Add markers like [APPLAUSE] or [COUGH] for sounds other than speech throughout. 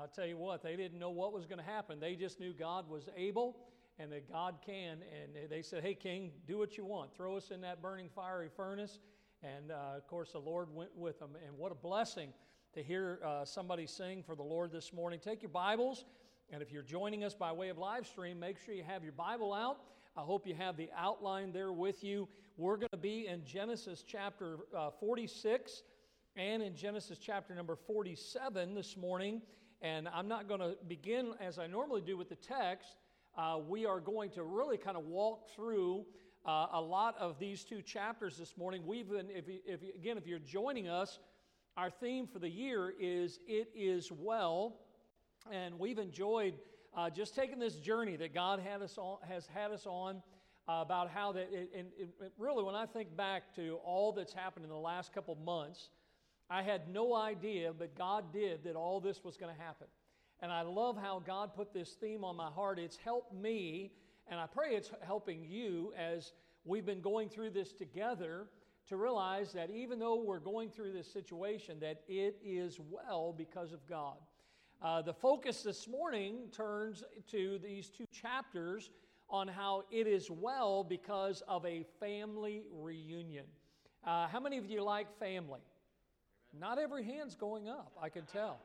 I'll tell you what, they didn't know what was going to happen. They just knew God was able and that God can. And they said, Hey, King, do what you want. Throw us in that burning fiery furnace. And uh, of course, the Lord went with them. And what a blessing to hear uh, somebody sing for the Lord this morning. Take your Bibles. And if you're joining us by way of live stream, make sure you have your Bible out. I hope you have the outline there with you. We're going to be in Genesis chapter uh, 46 and in Genesis chapter number 47 this morning. And I'm not going to begin as I normally do with the text. Uh, we are going to really kind of walk through uh, a lot of these two chapters this morning. We've been, if, if, again, if you're joining us, our theme for the year is It Is Well. And we've enjoyed uh, just taking this journey that God had us on, has had us on uh, about how that, it, and it, really, when I think back to all that's happened in the last couple months, I had no idea, but God did, that all this was going to happen. And I love how God put this theme on my heart. It's helped me, and I pray it's helping you as we've been going through this together to realize that even though we're going through this situation, that it is well because of God. Uh, the focus this morning turns to these two chapters on how it is well because of a family reunion. Uh, how many of you like family? Not every hand's going up, I can tell.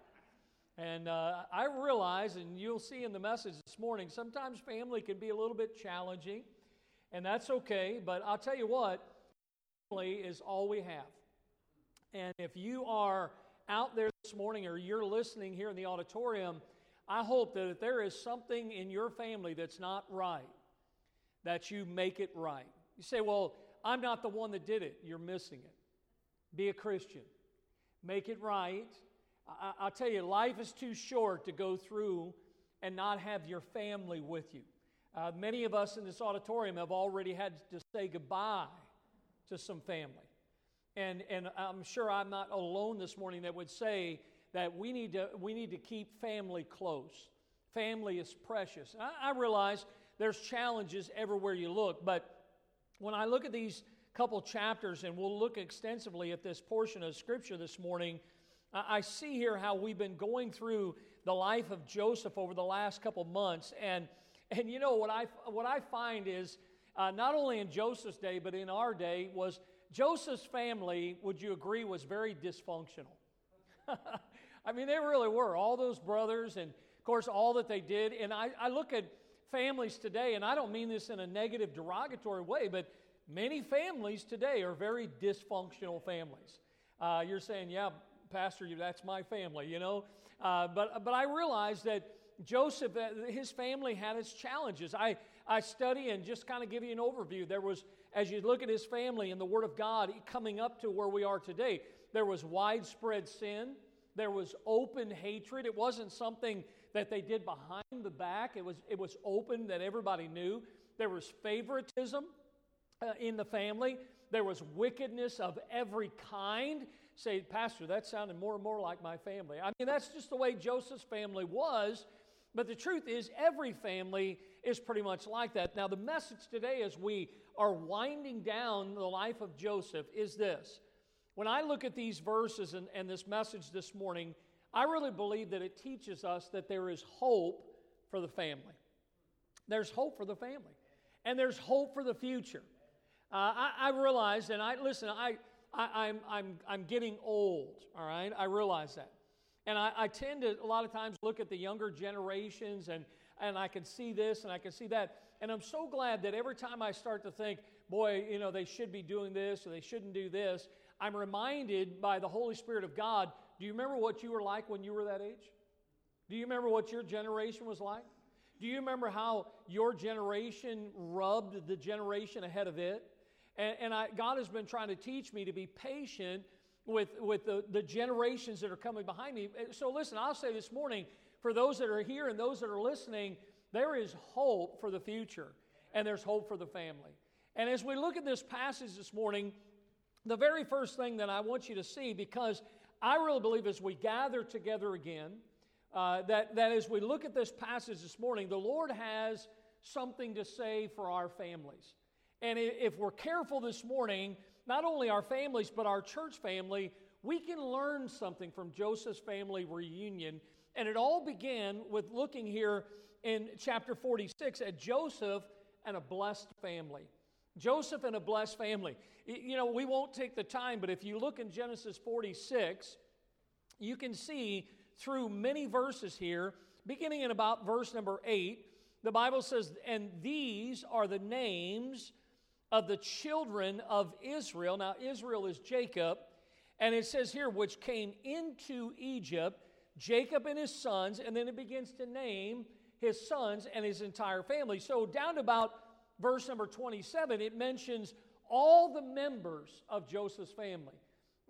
And uh, I realize, and you'll see in the message this morning, sometimes family can be a little bit challenging, and that's okay. But I'll tell you what, family is all we have. And if you are out there this morning or you're listening here in the auditorium, I hope that if there is something in your family that's not right, that you make it right. You say, Well, I'm not the one that did it. You're missing it. Be a Christian, make it right. I, will tell you, life is too short to go through and not have your family with you. Uh, many of us in this auditorium have already had to say goodbye to some family. And, and I'm sure I'm not alone this morning that would say that we need to, we need to keep family close. Family is precious. I, I realize there's challenges everywhere you look, but when I look at these couple chapters, and we'll look extensively at this portion of Scripture this morning, I see here how we've been going through the life of Joseph over the last couple months, and and you know what I what I find is uh, not only in Joseph's day but in our day was Joseph's family, would you agree, was very dysfunctional? [LAUGHS] I mean, they really were. All those brothers, and of course, all that they did. And I, I look at families today, and I don't mean this in a negative, derogatory way, but many families today are very dysfunctional families. Uh, you're saying, yeah, Pastor, that's my family, you know? Uh, but, but I realize that Joseph, uh, his family had its challenges. I, I study and just kind of give you an overview. There was as you look at his family and the Word of God coming up to where we are today, there was widespread sin. There was open hatred. It wasn't something that they did behind the back, it was, it was open that everybody knew. There was favoritism uh, in the family, there was wickedness of every kind. Say, Pastor, that sounded more and more like my family. I mean, that's just the way Joseph's family was. But the truth is, every family is pretty much like that. Now, the message today, as we are winding down the life of Joseph, is this. When I look at these verses and, and this message this morning, I really believe that it teaches us that there is hope for the family. There's hope for the family, and there's hope for the future. Uh, I, I realize, and I listen, I, I, I'm, I'm, I'm getting old, all right? I realize that. And I, I, tend to, a lot of times, look at the younger generations and, and I can see this and I can see that. And I'm so glad that every time I start to think, boy, you know, they should be doing this or they shouldn't do this, I'm reminded by the Holy Spirit of God do you remember what you were like when you were that age? Do you remember what your generation was like? Do you remember how your generation rubbed the generation ahead of it? And, and I, God has been trying to teach me to be patient with, with the, the generations that are coming behind me. So, listen, I'll say this morning for those that are here and those that are listening, there is hope for the future, and there's hope for the family. And as we look at this passage this morning, the very first thing that I want you to see, because I really believe as we gather together again, uh, that, that as we look at this passage this morning, the Lord has something to say for our families. And if we're careful this morning, not only our families, but our church family, we can learn something from Joseph's family reunion And it all began with looking here in chapter 46 at Joseph and a blessed family. Joseph and a blessed family. You know, we won't take the time, but if you look in Genesis 46, you can see through many verses here, beginning in about verse number 8, the Bible says, And these are the names of the children of Israel. Now, Israel is Jacob. And it says here, which came into Egypt, Jacob and his sons, and then it begins to name his sons and his entire family. So, down to about verse number 27, it mentions all the members of Joseph's family.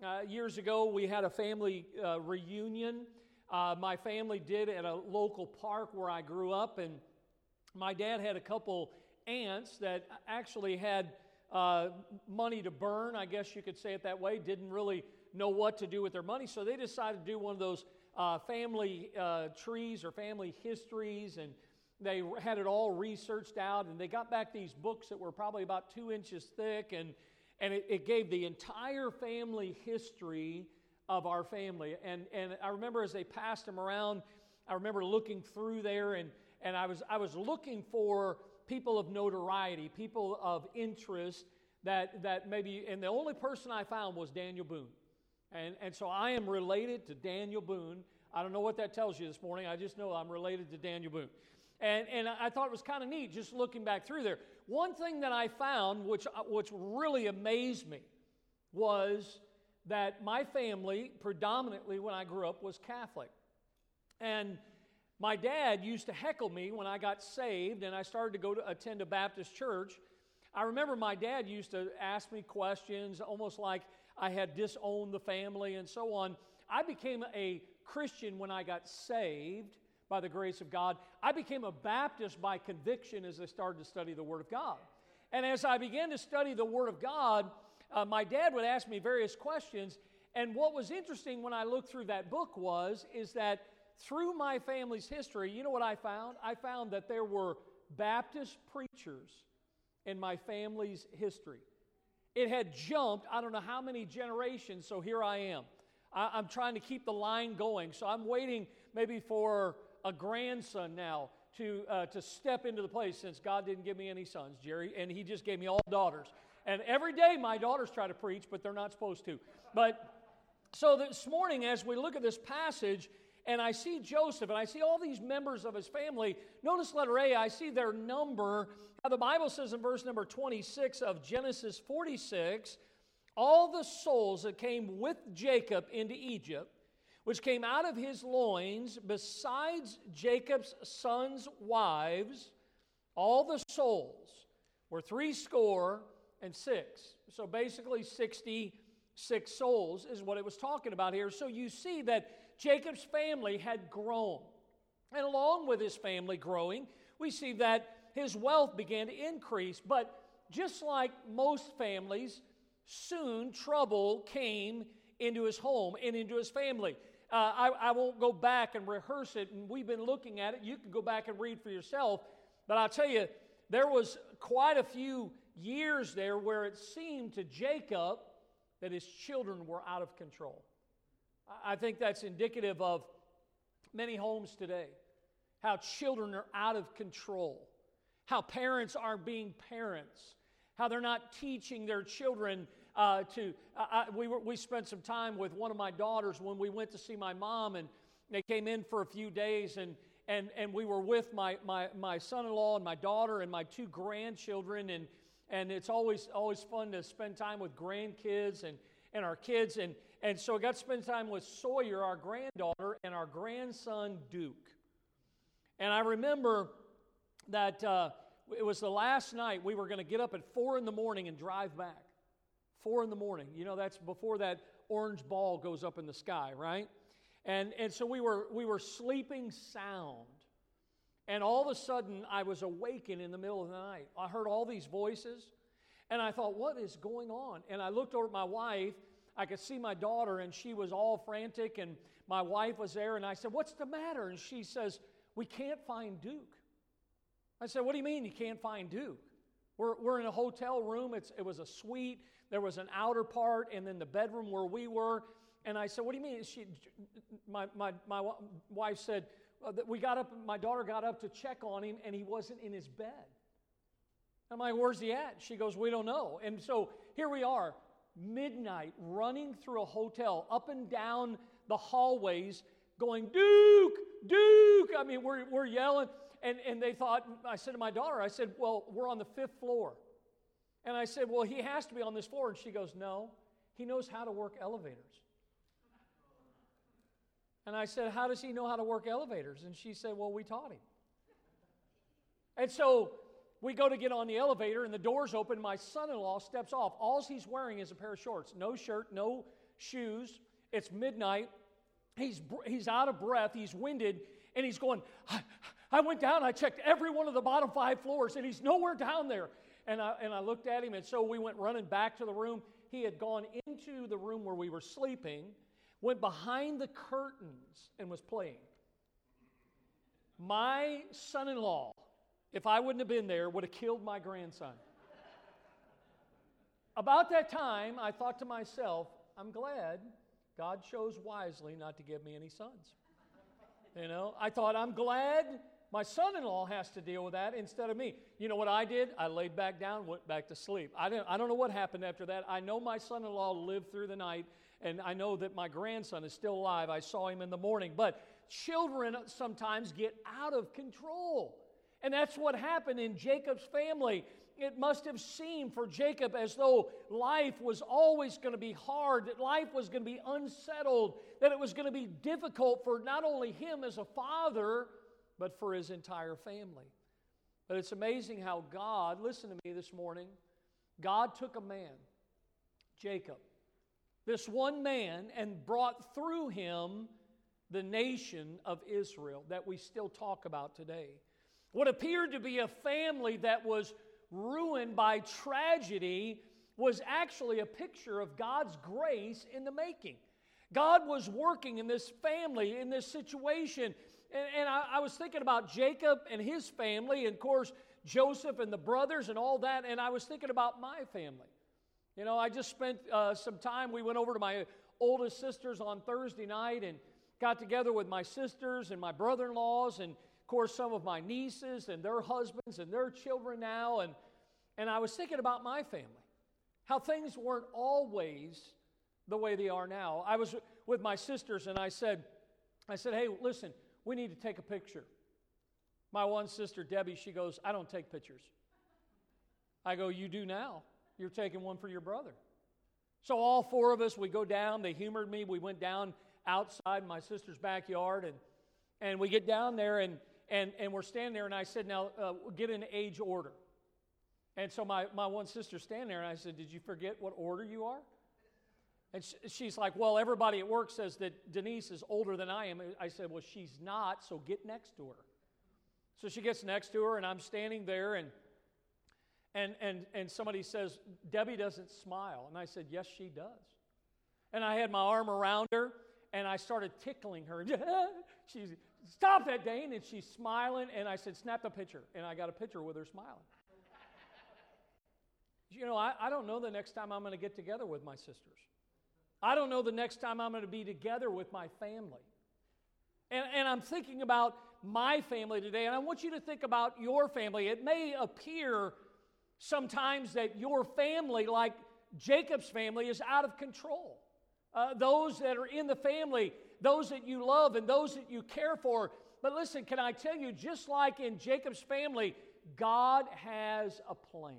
Uh, years ago, we had a family uh, reunion. Uh, my family did at a local park where I grew up, and my dad had a couple aunts that actually had uh, money to burn, I guess you could say it that way, didn't really know what to do with their money. So they decided to do one of those uh, family uh, trees or family histories, and they had it all researched out. And they got back these books that were probably about two inches thick, and, and it, it gave the entire family history of our family. And, and I remember as they passed them around, I remember looking through there, and, and I, was, I was looking for people of notoriety, people of interest that, that maybe, and the only person I found was Daniel Boone. And, and so I am related to Daniel Boone. I don't know what that tells you this morning. I just know I'm related to Daniel Boone. And, and I thought it was kind of neat just looking back through there. One thing that I found, which, which really amazed me, was that my family, predominantly when I grew up, was Catholic. And my dad used to heckle me when I got saved and I started to go to attend a Baptist church. I remember my dad used to ask me questions almost like I had disowned the family and so on. I became a Christian when I got saved by the grace of God. I became a Baptist by conviction as I started to study the Word of God. And as I began to study the Word of God, uh, my dad would ask me various questions. And what was interesting when I looked through that book was is that through my family's history, you know what I found? I found that there were Baptist preachers in my family's history. It had jumped, I don't know how many generations, so here I am. I, am trying to keep the line going, so I'm waiting maybe for a grandson now to, uh, to step into the place since God didn't give me any sons, Jerry, and He just gave me all daughters. And every day my daughters try to preach, but they're not supposed to. But so this morning, as we look at this passage, and I see Joseph and I see all these members of his family. Notice letter A, I see their number. The Bible says in verse number 26 of Genesis 46 all the souls that came with Jacob into Egypt, which came out of his loins, besides Jacob's sons' wives, all the souls were three score and six. So basically, 66 souls is what it was talking about here. So you see that Jacob's family had grown. And along with his family growing, we see that his wealth began to increase. But just like most families, soon trouble came into his home and into his family. Uh, I, I, won't go back and rehearse it, and we've been looking at it. You can go back and read for yourself. But I'll tell you, there was quite a few years there where it seemed to Jacob that his children were out of control. I think that's indicative of many homes today. How children are out of control, how parents aren't being parents, how they're not teaching their children uh, to. Uh, we, were, we spent some time with one of my daughters when we went to see my mom, and they came in for a few days, and, and, and we were with my, my, my son in law and my daughter and my two grandchildren, and, and it's always, always fun to spend time with grandkids and, and our kids. And, and so I got to spend time with Sawyer, our granddaughter, and our grandson, Duke. And I remember that uh, it was the last night we were going to get up at four in the morning and drive back. Four in the morning. You know, that's before that orange ball goes up in the sky, right? And, and so we were, we were sleeping sound. And all of a sudden, I was awakened in the middle of the night. I heard all these voices, and I thought, what is going on? And I looked over at my wife, I could see my daughter, and she was all frantic, and my wife was there, and I said, What's the matter? And she says, We can't find Duke. I said, What do you mean you can't find Duke? We're, we're in a hotel room, it's, it was a suite, there was an outer part, and then the bedroom where we were. And I said, What do you mean? She, my, my, my wife said, we got up, my daughter got up to check on him, and he wasn't in his bed. I'm like, Where's he at? She goes, We don't know. And so here we are, midnight, running through a hotel, up and down the hallways, going, Duke, Duke. I mean, we're, we're yelling. And, and they thought, I said to my daughter, I said, Well, we're on the fifth floor. And I said, Well, he has to be on this floor. And she goes, No, he knows how to work elevators. And I said, How does he know how to work elevators? And she said, Well, we taught him. And so we go to get on the elevator, and the doors open. My son in law steps off. All he's wearing is a pair of shorts no shirt, no shoes. It's midnight. He's, he's out of breath, he's winded, and he's going, I, I went down, I checked every one of the bottom five floors, and he's nowhere down there. And I, and I looked at him, and so we went running back to the room. He had gone into the room where we were sleeping, went behind the curtains, and was playing. My son in law, if I wouldn't have been there, would have killed my grandson. About that time, I thought to myself, I'm glad God chose wisely not to give me any sons. You know, I thought, I'm glad my son in law has to deal with that instead of me. You know what I did? I laid back down, went back to sleep. I, didn't, I don't know what happened after that. I know my son in law lived through the night, and I know that my grandson is still alive. I saw him in the morning. But children sometimes get out of control. And that's what happened in Jacob's family. It must have seemed for Jacob as though life was always going to be hard, that life was going to be unsettled, that it was going to be difficult for not only him as a father, but for his entire family. But it's amazing how God, listen to me this morning, God took a man, Jacob, this one man, and brought through him the nation of Israel that we still talk about today. What appeared to be a family that was ruined by tragedy was actually a picture of God's grace in the making. God was working in this family, in this situation, and, and I, I was thinking about Jacob and his family, and of course, Joseph and the brothers and all that, and I was thinking about my family. You know, I just spent uh, some time, we went over to my oldest sisters on Thursday night and got together with my sisters and my brother in laws, and course, some of my nieces and their husbands and their children now. And, and I was thinking about my family, how things weren't always the way they are now. I was with my sisters and I said, I said, hey, listen, we need to take a picture. My one sister, Debbie, she goes, I don't take pictures. I go, You do now. You're taking one for your brother. So all four of us, we go down. They humored me. We went down outside my sister's backyard, and, and we get down there, and, and, and we're standing there, and I said, Now uh, get in age order. And so my, my one sister standing there, and I said, Did you forget what order you are? And she's like, Well, everybody at work says that Denise is older than I am. I said, Well, she's not, so get next to her. So she gets next to her, and I'm standing there, and, and, and, and somebody says, Debbie doesn't smile. And I said, Yes, she does. And I had my arm around her, and I started tickling her. [LAUGHS] she's, Stop that, Dane. And she's smiling, and I said, Snap a picture. And I got a picture with her smiling. you know, I, I don't know the next time I'm going to get together with my sisters. I don't know the next time I'm going to be together with my family. And, and I'm thinking about my family today, and I want you to think about your family. It may appear sometimes that your family, like Jacob's family, is out of control. Uh, those that are in the family, those that you love, and those that you care for. But listen, can I tell you, just like in Jacob's family, God has a plan.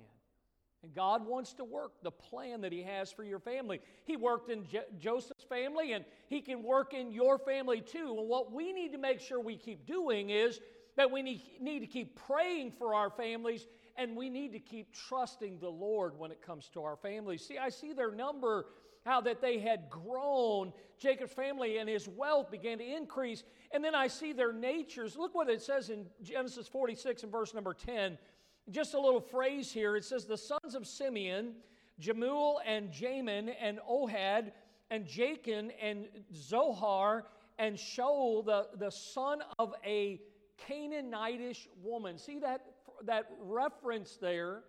And God wants to work the plan that He has for your family. He worked in Joseph's family, and He can work in your family too. And what we need to make sure we keep doing is that we need, need to keep praying for our families, and we need to keep trusting the Lord when it comes to our families. See, I see their number, how that they had grown. Jacob's family and his wealth began to increase. And then I see their natures. Look what it says in Genesis 46 and verse number 10. Just a little phrase here. It says, The sons of Simeon, Jemuel and Jamin and Ohad and Jachin and Zohar and Shaul, the, the son of a Canaanitish woman. See that, that reference there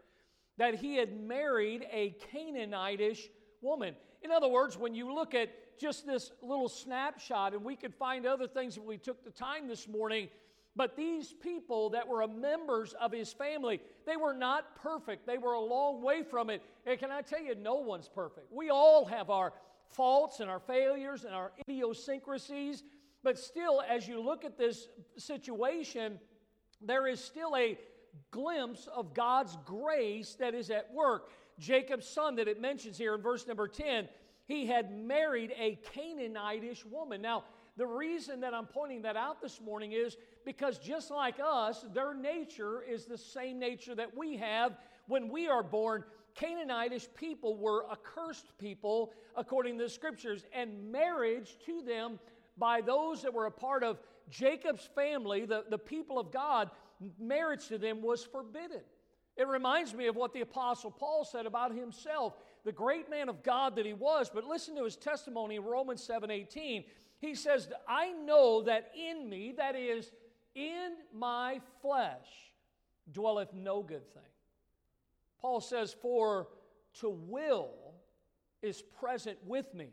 that he had married a Canaanitish woman. In other words, when you look at just this little snapshot, and we could find other things if we took the time this morning. But these people that were members of his family, they were not perfect. They were a long way from it. And can I tell you, no one's perfect. We all have our faults and our failures and our idiosyncrasies. But still, as you look at this situation, there is still a glimpse of God's grace that is at work. Jacob's son, that it mentions here in verse number 10, he had married a Canaanitish woman. Now, the reason that I'm pointing that out this morning is because just like us, their nature is the same nature that we have when we are born. Canaanitish people were accursed people according to the scriptures, and marriage to them by those that were a part of Jacob's family, the, the people of God, marriage to them was forbidden. It reminds me of what the Apostle Paul said about himself, the great man of God that he was. But listen to his testimony in Romans 7 18. He says, I know that in me, that is, in my flesh, dwelleth no good thing. Paul says, For to will is present with me,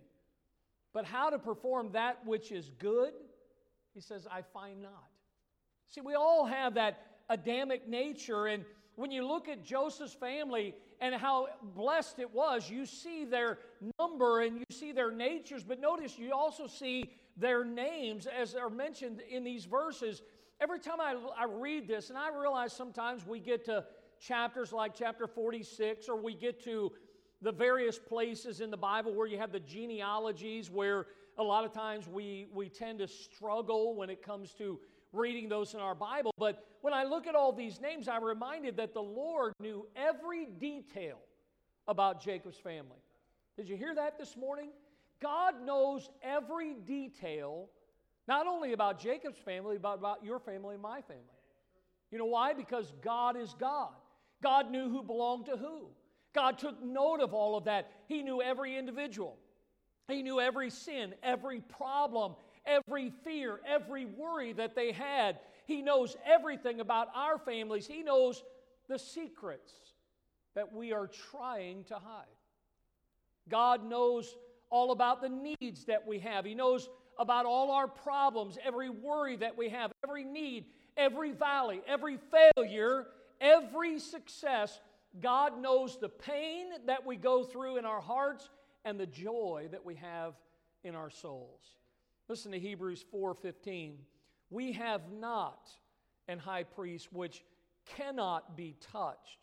but how to perform that which is good, he says, I find not. See, we all have that Adamic nature, and when you look at Joseph's family and how blessed it was, you see their number and you see their natures, but notice you also see their names as are mentioned in these verses. Every time I, I read this, and I realize sometimes we get to chapters like chapter 46, or we get to the various places in the Bible where you have the genealogies, where a lot of times we, we tend to struggle when it comes to reading those in our Bible. But when I look at all these names, I'm reminded that the Lord knew every detail about Jacob's family. Did you hear that this morning? God knows every detail, not only about Jacob's family, but about your family and my family. You know why? Because God is God. God knew who belonged to who. God took note of all of that. He knew every individual. He knew every sin, every problem, every fear, every worry that they had. He knows everything about our families. He knows the secrets that we are trying to hide. God knows all about the needs that we have. He knows about all our problems, every worry that we have, every need, every valley, every failure, every success. God knows the pain that we go through in our hearts and the joy that we have in our souls. Listen to Hebrews 4:15. We have not an high priest which cannot be touched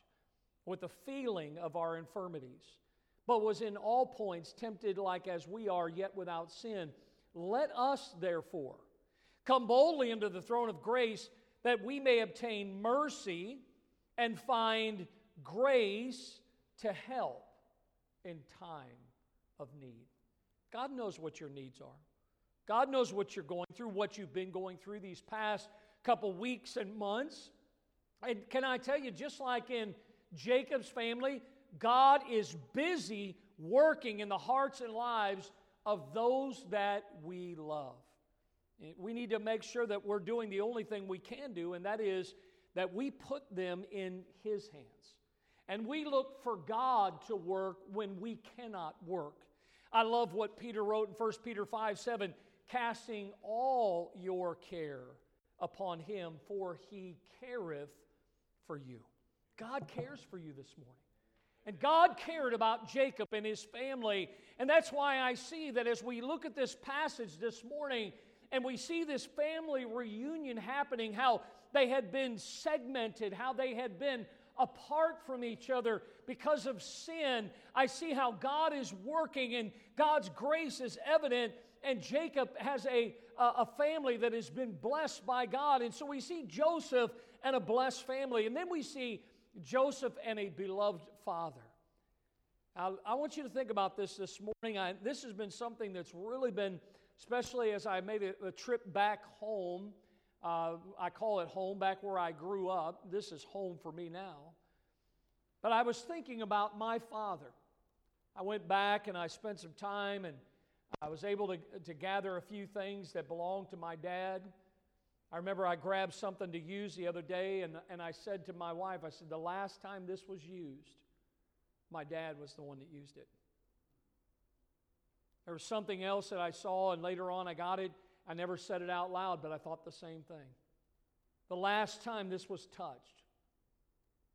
with the feeling of our infirmities, but was in all points tempted like as we are, yet without sin. Let us therefore come boldly into the throne of grace that we may obtain mercy and find grace to help in time of need. God knows what your needs are. God knows what you're going through, what you've been going through these past couple weeks and months. And can I tell you, just like in Jacob's family, God is busy working in the hearts and lives of those that we love. We need to make sure that we're doing the only thing we can do, and that is that we put them in His hands. And we look for God to work when we cannot work. I love what Peter wrote in 1 Peter 5 7 casting all your care upon him, for he careth for you. God cares for you this morning. And God cared about Jacob and his family. And that's why I see that as we look at this passage this morning and we see this family reunion happening, how they had been segmented, how they had been apart from each other because of sin. I see how God is working and God's grace is evident and Jacob has a, a family that has been blessed by God. And so we see Joseph and a blessed family. And then we see Joseph and a beloved father. Now, I want you to think about this this morning. I, this has been something that's really been, especially as I made a, a trip back home. Uh, I call it home, back where I grew up. This is home for me now. But I was thinking about my father. I went back and I spent some time and I was able to, to gather a few things that belonged to my dad. I remember I grabbed something to use the other day, and, and I said to my wife, I said, the last time this was used, my dad was the one that used it. There was something else that I saw, and later on I got it. I never said it out loud, but I thought the same thing. The last time this was touched,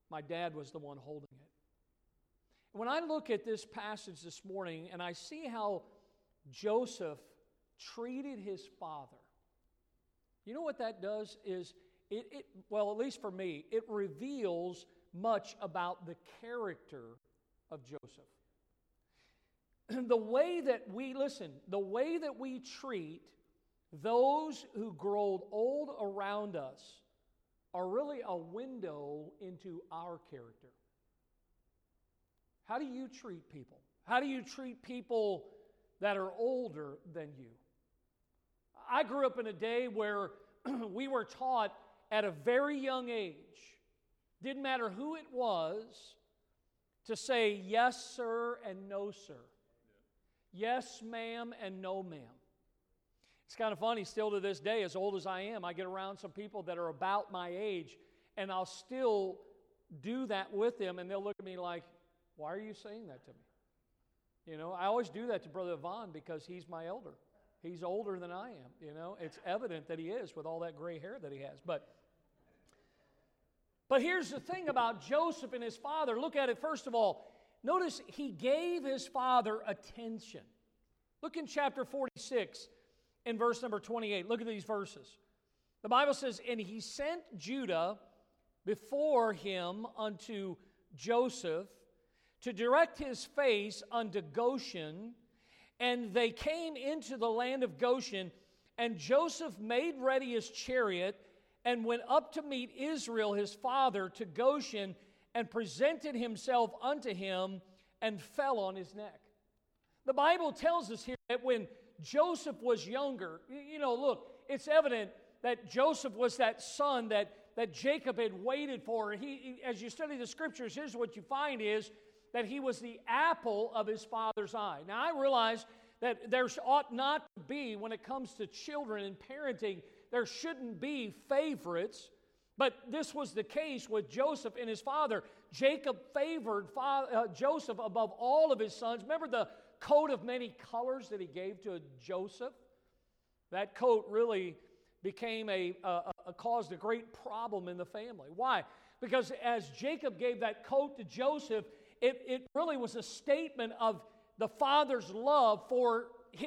my dad was the one holding it. When I look at this passage this morning and I see how Joseph treated his father, you know what that does is it, it well, at least for me, it reveals much about the character of Joseph. [CLEARS THROAT] the way that we, listen, the way that we treat those who grow old around us are really a window into our character. How do you treat people? How do you treat people that are older than you? I grew up in a day where [CLEARS THROAT] we were taught at a very young age, didn't matter who it was, to say yes, sir, and no, sir. Yes, ma'am, and no, ma'am. It's kind of funny, still to this day, as old as I am, I get around some people that are about my age, and I'll still do that with them, and they'll look at me like, Why are you saying that to me? You know, I always do that to Brother Vaughn because he's my elder. He's older than I am, you know. It's evident that he is with all that gray hair that he has. But but here's the thing about Joseph and his father. Look at it first of all. Notice he gave his father attention. Look in chapter 46 in verse number 28. Look at these verses. The Bible says, And he sent Judah before him unto Joseph to direct his face unto Goshen. And they came into the land of Goshen, and Joseph made ready his chariot and went up to meet Israel his father to Goshen and presented himself unto him and fell on his neck. The Bible tells us here that when Joseph was younger, you know, look, it's evident that Joseph was that son that, that Jacob had waited for. He, as you study the scriptures, here's what you find is that he was the apple of his father's eye. Now, I realize that there ought not to be, when it comes to children and parenting, there shouldn't be favorites. But this was the case with Joseph and his father. Jacob favored father, uh, Joseph above all of his sons. Remember the coat of many colors that he gave to Joseph? That coat really became a, a, a, caused a great problem in the family. Why? Because as Jacob gave that coat to Joseph, it, it really was a statement of the father's love for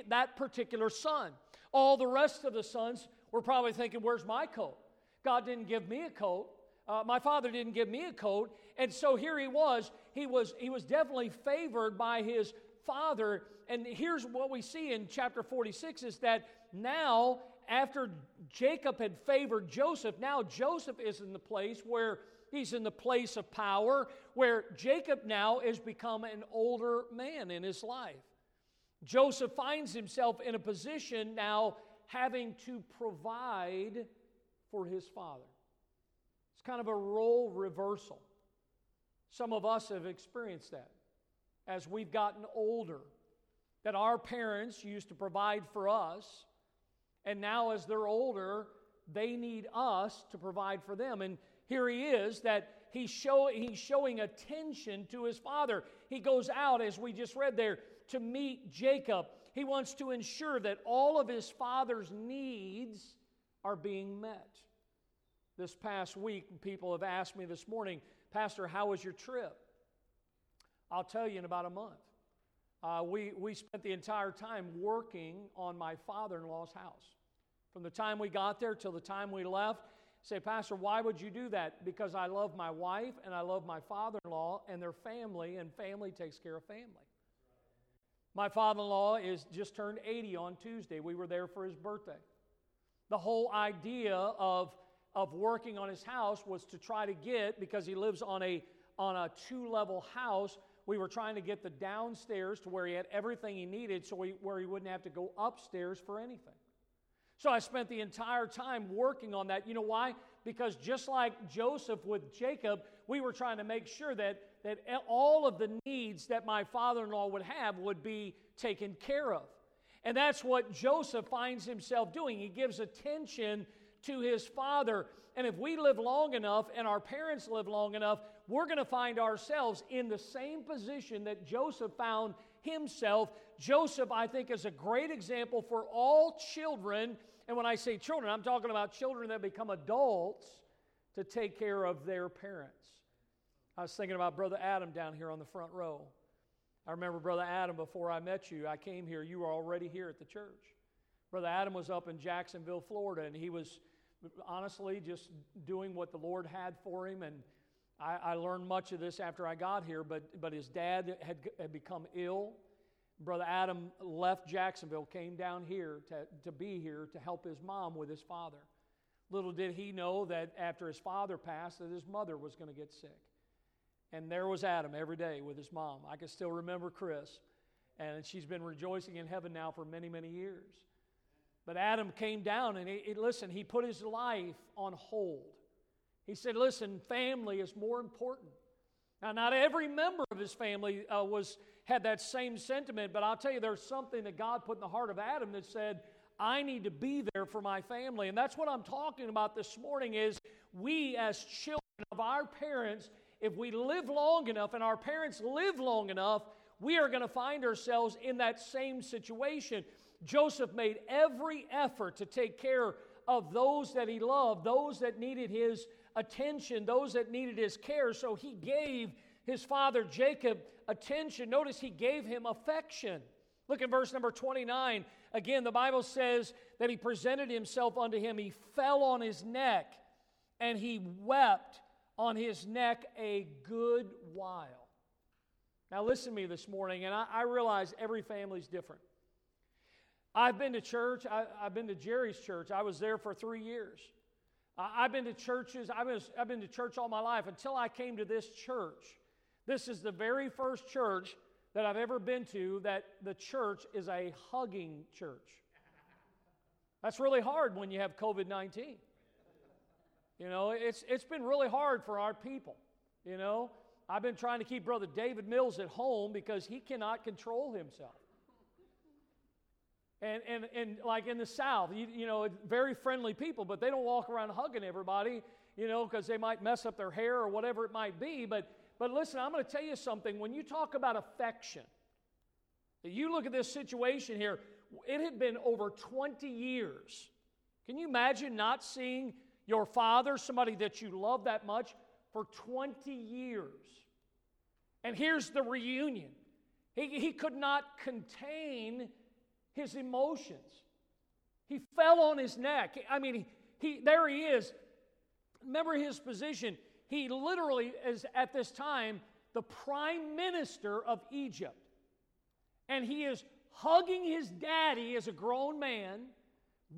that particular son. All the rest of the sons were probably thinking, Where's my coat? God didn't give me a coat. Uh, my father didn't give me a coat. And so here he was. He was, he was definitely favored by his father. And here's what we see in chapter 46 is that now, after Jacob had favored Joseph, now Joseph is in the place where he's in the place of power, where Jacob now has become an older man in his life. Joseph finds himself in a position now having to provide for his father. It's kind of a role reversal. Some of us have experienced that as we've gotten older, that our parents used to provide for us, and now as they're older, they need us to provide for them. And here he is that he's, show, he's showing attention to his father. He goes out, as we just read there, to meet Jacob. He wants to ensure that all of his father's needs are being met. This past week, people have asked me this morning, Pastor, how was your trip? I'll tell you in about a month. Uh, we, we spent the entire time working on my father in law's house. From the time we got there till the time we left, say, Pastor, why would you do that? Because I love my wife and I love my father in law and their family, and family takes care of family. My father in law is just turned 80 on Tuesday. We were there for his birthday. The whole idea of, of working on his house was to try to get, because he lives on a, on a two level house, we were trying to get the downstairs to where he had everything he needed so he, where he wouldn't have to go upstairs for anything. So I spent the entire time working on that. You know why? Because just like Joseph with Jacob, we were trying to make sure that, that all of the needs that my father in law would have would be taken care of. And that's what Joseph finds himself doing. He gives attention to his father. And if we live long enough and our parents live long enough, we're going to find ourselves in the same position that Joseph found himself. Joseph, I think, is a great example for all children. And when I say children, I'm talking about children that become adults to take care of their parents. I was thinking about Brother Adam down here on the front row. I remember Brother Adam before I met you. I came here, you were already here at the church. Brother Adam was up in Jacksonville, Florida, and he was honestly just doing what the Lord had for him. And I, I learned much of this after I got here, but, but his dad had, had become ill. Brother Adam left Jacksonville, came down here to, to be here to help his mom with his father. Little did he know that after his father passed, that his mother was going to get sick. And there was Adam every day with his mom. I can still remember Chris. And she's been rejoicing in heaven now for many, many years. But Adam came down and he, he, listen, he put his life on hold. He said, Listen, family is more important. Now, not every member of his family uh, was, had that same sentiment, but I'll tell you, there's something that God put in the heart of Adam that said, I need to be there for my family. And that's what I'm talking about this morning is we as children of our parents, if we live long enough and our parents live long enough, we are going to find ourselves in that same situation. Joseph made every effort to take care of those that he loved, those that needed his attention, those that needed his care. So he gave his father Jacob attention. Notice he gave him affection. Look at verse number 29. Again, the Bible says that he presented himself unto him. He fell on his neck and he wept on his neck a good while. Now, listen to me this morning, and I, I realize every family's different. I've been to church. I, have been to Jerry's church. I was there for three years. I, have been to churches. I've been, I've been to church all my life until I came to this church. This is the very first church that I've ever been to that the church is a hugging church. That's really hard when you have COVID 19. You know, it's, it's been really hard for our people. You know, I've been trying to keep Brother David Mills at home because he cannot control himself. And, and, and like in the South, you, you know, very friendly people, but they don't walk around hugging everybody, you know, because they might mess up their hair or whatever it might be. But, but listen, I'm going to tell you something. When you talk about affection, you look at this situation here, it had been over 20 years. Can you imagine not seeing your father, somebody that you love that much, for 20 years? And here's the reunion. He, he could not contain his emotions. He fell on his neck. I mean, he, he, there he is. Remember his position. He literally is at this time the prime minister of Egypt. And he is hugging his daddy as a grown man,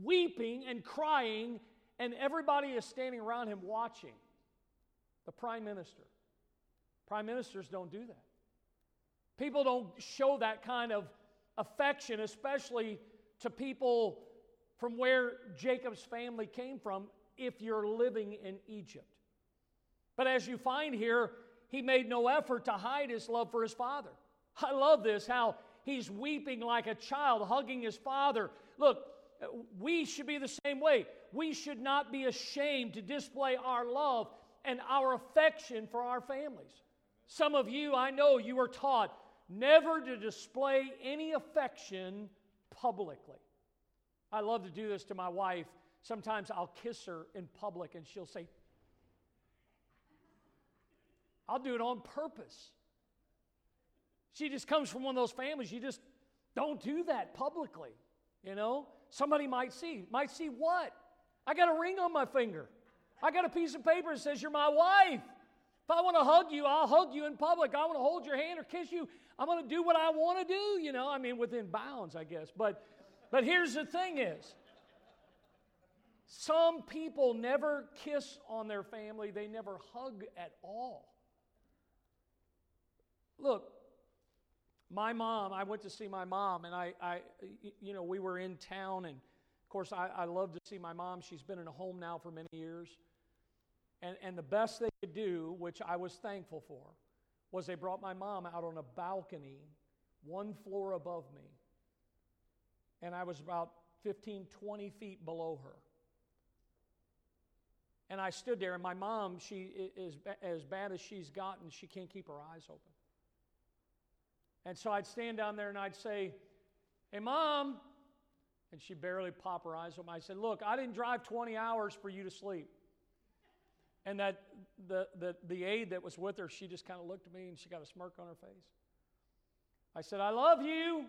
weeping and crying, and everybody is standing around him watching. The prime minister. Prime ministers don't do that. People don't show that kind of affection, especially to people from where Jacob's family came from, if you're living in Egypt. But as you find here, he made no effort to hide his love for his father. I love this, how he's weeping like a child, hugging his father. Look, we should be the same way. We should not be ashamed to display our love and our affection for our families. Some of you, I know you are taught never to display any affection publicly. I love to do this to my wife. Sometimes I'll kiss her in public and she'll say, I'll do it on purpose. She just comes from one of those families, you just don't do that publicly. You know, somebody might see. Might see what? I got a ring on my finger. I got a piece of paper that says you're my wife. If I want to hug you, I'll hug you in public. I want to hold your hand or kiss you. I'm going to do what I want to do, you know. I mean, within bounds, I guess. But, but here's the thing is, some people never kiss on their family. They never hug at all. Look, my mom, I went to see my mom, and I, I you know, we were in town, and of course, I, I love to see my mom. She's been in a home now for many years. And, and the best they could do, which I was thankful for, was they brought my mom out on a balcony one floor above me. And I was about 15, 20 feet below her. And I stood there, and my mom, she is as bad as she's gotten, she can't keep her eyes open. And so I'd stand down there and I'd say, Hey, mom. And she'd barely pop her eyes open. I said, Look, I didn't drive 20 hours for you to sleep. And that the, the, the aide that was with her, she just kind of looked at me and she got a smirk on her face. I said, I love you.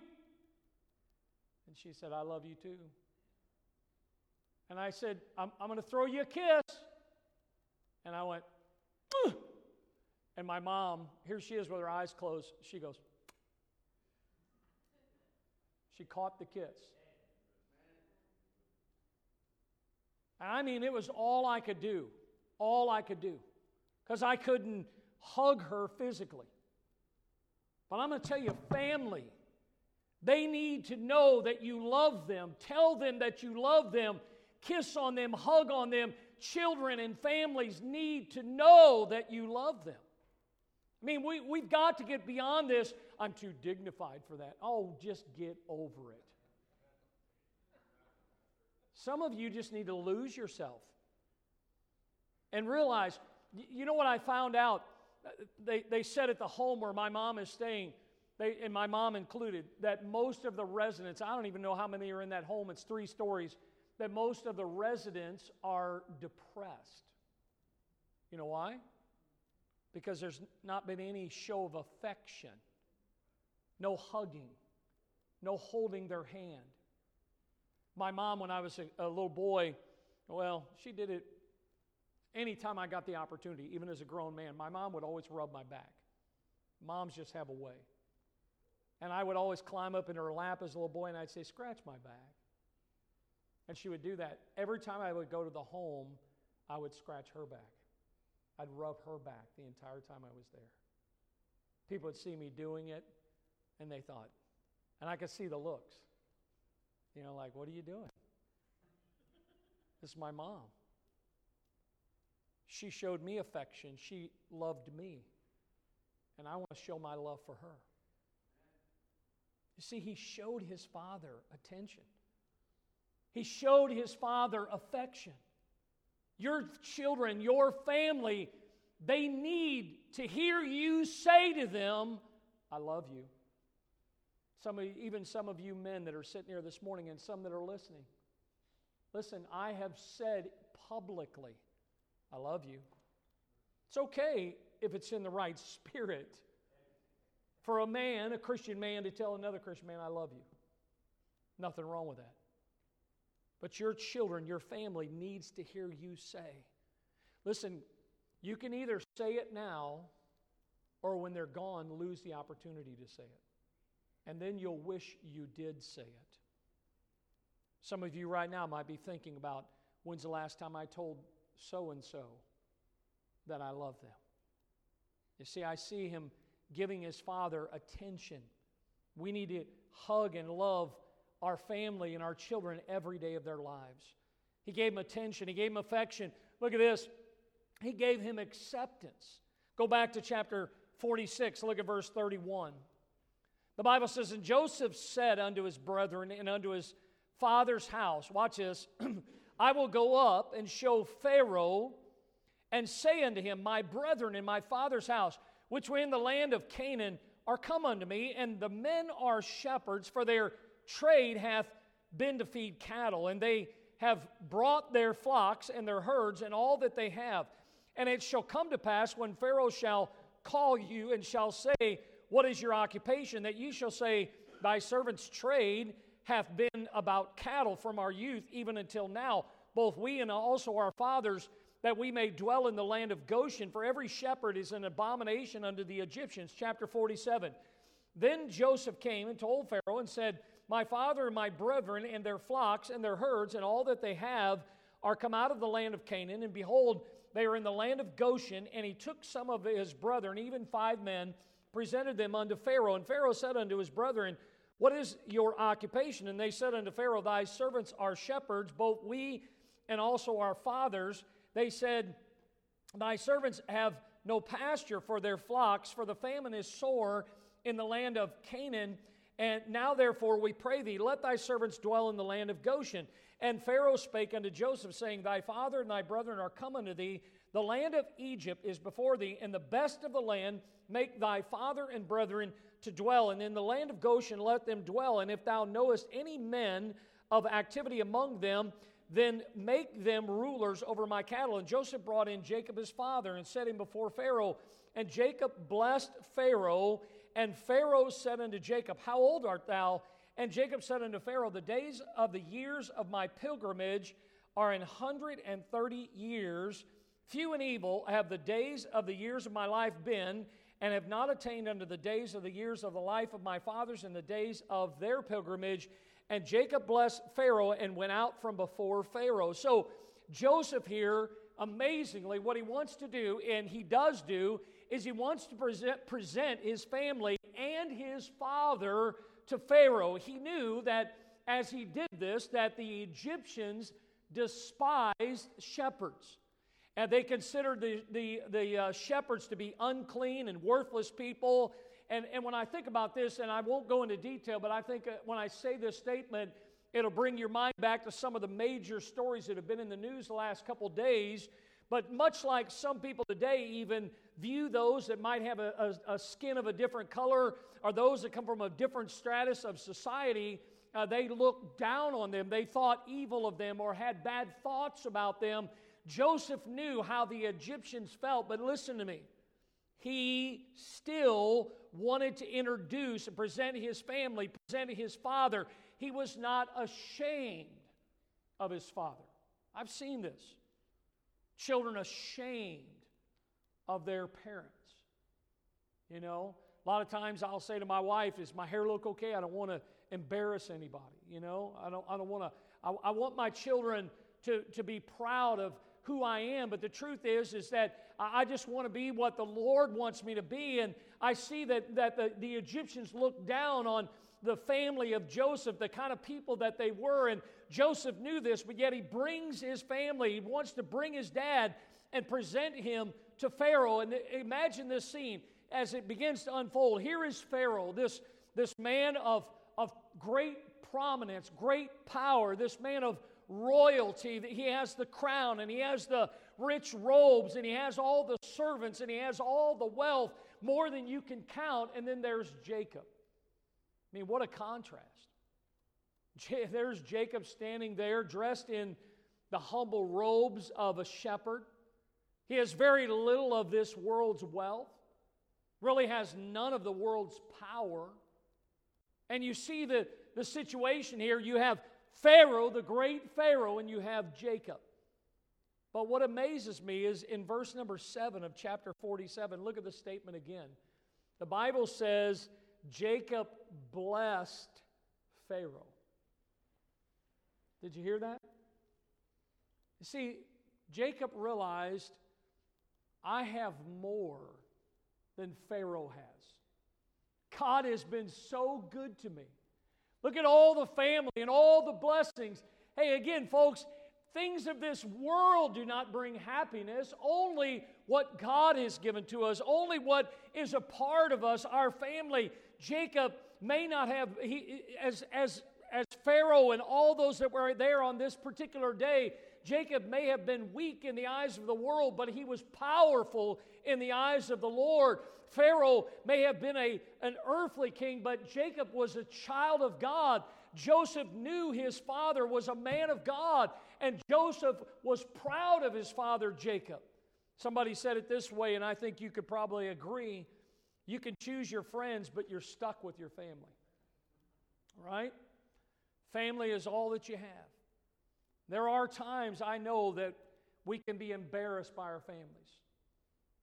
And she said, I love you too. And I said, I'm, I'm going to throw you a kiss. And I went, Ugh. and my mom, here she is with her eyes closed. She goes, she caught the kiss. I mean, it was all I could do. All I could do. Because I couldn't hug her physically. But I'm going to tell you, family, they need to know that you love them. Tell them that you love them. Kiss on them, hug on them. Children and families need to know that you love them. I mean, we, we've got to get beyond this. I'm too dignified for that. Oh, just get over it. Some of you just need to lose yourself and realize you know what I found out? They, they said at the home where my mom is staying, they, and my mom included, that most of the residents, I don't even know how many are in that home, it's three stories, that most of the residents are depressed. You know why? Because there's not been any show of affection, no hugging, no holding their hand. My mom, when I was a, a little boy, well, she did it anytime I got the opportunity, even as a grown man. My mom would always rub my back. Moms just have a way. And I would always climb up in her lap as a little boy and I'd say, Scratch my back. And she would do that. Every time I would go to the home, I would scratch her back. I'd rub her back the entire time I was there. People would see me doing it and they thought, and I could see the looks. You know, like, what are you doing? This is my mom. She showed me affection. She loved me. And I want to show my love for her. You see, he showed his father attention, he showed his father affection. Your children, your family, they need to hear you say to them, I love you. Some of, even some of you men that are sitting here this morning and some that are listening. Listen, I have said publicly, I love you. It's okay if it's in the right spirit for a man, a Christian man, to tell another Christian man, I love you. Nothing wrong with that. But your children, your family needs to hear you say. Listen, you can either say it now or when they're gone, lose the opportunity to say it. And then you'll wish you did say it. Some of you right now might be thinking about when's the last time I told so and so that I love them. You see, I see him giving his father attention. We need to hug and love our family and our children every day of their lives. He gave him attention, he gave him affection. Look at this. He gave him acceptance. Go back to chapter 46, look at verse 31. The Bible says, And Joseph said unto his brethren and unto his father's house, watch this, [CLEARS THROAT] I will go up and show Pharaoh and say unto him, My brethren in my father's house, which were in the land of Canaan, are come unto me, and the men are shepherds, for their trade hath been to feed cattle, and they have brought their flocks and their herds and all that they have. And it shall come to pass when Pharaoh shall call you and shall say, What is your occupation? That ye shall say, Thy servant's trade hath been about cattle from our youth even until now, both we and also our fathers, that we may dwell in the land of Goshen. For every shepherd is an abomination unto the Egyptians. Chapter 47. Then Joseph came and told Pharaoh and said, My father and my brethren and their flocks and their herds and all that they have are come out of the land of Canaan, and behold, they are in the land of Goshen. And he took some of his brethren, even five men, presented them unto Pharaoh. And Pharaoh said unto his brethren, what is your occupation? And they said unto Pharaoh, Thy servants are shepherds, both we and also our fathers. They said, Thy servants have no pasture for their flocks, for the famine is sore in the land of Canaan. And now, therefore, we pray thee, let thy servants dwell in the land of Goshen. And Pharaoh spake unto Joseph, saying, Thy father and thy brethren are come unto thee. The land of Egypt is before thee, and the best of the land make thy father and brethren to dwell. And in the land of Goshen let them dwell. And if thou knowest any men of activity among them, then make them rulers over my cattle. And Joseph brought in Jacob his father and set him before Pharaoh. And Jacob blessed Pharaoh. And Pharaoh said unto Jacob, How old art thou? And Jacob said unto Pharaoh, The days of the years of my pilgrimage are an hundred and thirty years. Few and evil have the days of the years of my life been, and have not attained unto the days of the years of the life of my fathers and the days of their pilgrimage. And Jacob blessed Pharaoh and went out from before Pharaoh. So Joseph here, amazingly, what he wants to do, and he does do, is he wants to present, present his family and his father to Pharaoh. He knew that as he did this, that the Egyptians despised shepherds. And they considered the, the, the uh, shepherds to be unclean and worthless people. And, and when I think about this, and I won't go into detail, but I think uh, when I say this statement, it'll bring your mind back to some of the major stories that have been in the news the last couple days. But much like some people today even view those that might have a, a, a skin of a different color or those that come from a different stratus of society, uh, they looked down on them. They thought evil of them or had bad thoughts about them. Joseph knew how the Egyptians felt, but listen to me. He still wanted to introduce and present his family, present his father. He was not ashamed of his father. I've seen this. Children ashamed of their parents. You know, a lot of times I'll say to my wife, Is my hair look okay? I don't want to embarrass anybody. You know, I don't, I don't want to, I, I want my children to, to be proud of who I am. But the truth is, is that I just want to be what the Lord wants me to be. And I see that, that the, the Egyptians look down on the family of Joseph, the kind of people that they were. And Joseph knew this, but yet he brings his family. He wants to bring his dad and present him to Pharaoh. And imagine this scene as it begins to unfold. Here is Pharaoh, this, this man of, of great prominence, great power, this man of royalty. He has the crown and he has the rich robes and he has all the servants and he has all the wealth, more than you can count. And then there's Jacob. I mean, what a contrast. [LAUGHS] There's Jacob standing there dressed in the humble robes of a shepherd. He has very little of this world's wealth, really has none of the world's power. And you see the, the situation here. You have Pharaoh, the great Pharaoh, and you have Jacob. But what amazes me is in verse number 7 of chapter 47, look at the statement again. The Bible says, Jacob blessed Pharaoh. Did you hear that? You see, Jacob realized I have more than Pharaoh has. God has been so good to me. Look at all the family and all the blessings. Hey, again, folks, things of this world do not bring happiness. Only what God has given to us, only what is a part of us, our family. Jacob may not have, he, as, as, as Pharaoh and all those that were there on this particular day, Jacob may have been weak in the eyes of the world, but he was powerful in the eyes of the Lord. Pharaoh may have been a, an earthly king, but Jacob was a child of God. Joseph knew his father was a man of God, and Joseph was proud of his father Jacob. Somebody said it this way, and I think you could probably agree. You can choose your friends, but you're stuck with your family. Right? Family is all that you have. There are times I know that we can be embarrassed by our families.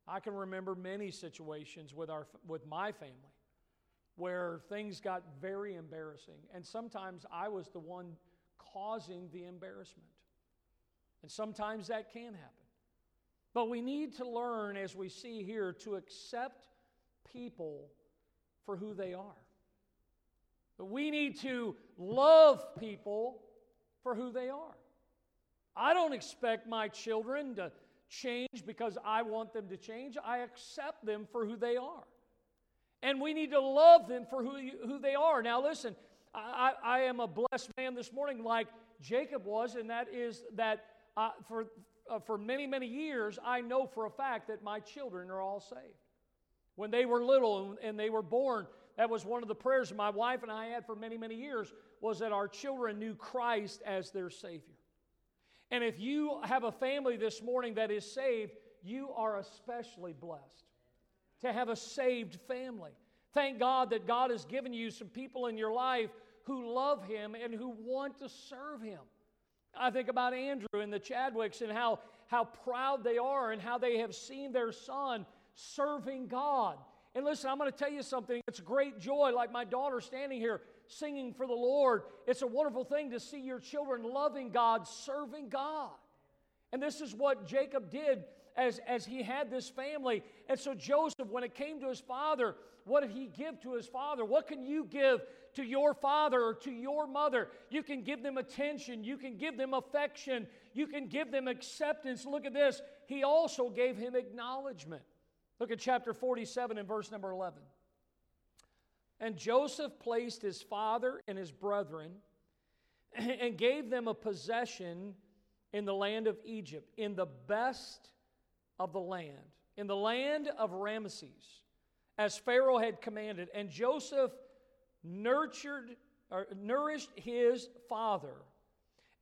I can remember many situations with, our, with my family where things got very embarrassing. And sometimes I was the one causing the embarrassment. And sometimes that can happen. But we need to learn, as we see here, to accept people for who they are. But we need to love people for who they are. I don't expect my children to change because I want them to change. I accept them for who they are. And we need to love them for who, who they are. Now, listen, I, I am a blessed man this morning like Jacob was, and that is that uh, for, uh, for many, many years, I know for a fact that my children are all saved. When they were little and, they were born, that was one of the prayers my wife and I had for many, many years was that our children knew Christ as their Savior. And if you have a family this morning that is saved, you are especially blessed to have a saved family. Thank God that God has given you some people in your life who love Him and who want to serve Him. I think about Andrew and the Chadwicks and how, how proud they are and how they have seen their son serving God. And listen, I'm going to tell you something. It's great joy, like my daughter standing here singing for the Lord. It's a wonderful thing to see your children loving God, serving God. And this is what Jacob did as, as he had this family. And so, Joseph, when it came to his father, what did he give to his father? What can you give to your father or to your mother? You can give them attention, you can give them affection, you can give them acceptance. Look at this. He also gave him acknowledgement. Look at chapter 47 and verse number 11. And Joseph placed his father and his brethren [CLEARS THROAT] and gave them a possession in the land of Egypt, in the best of the land, in the land of Ramesses, as Pharaoh had commanded. And Joseph nurtured or nourished his father.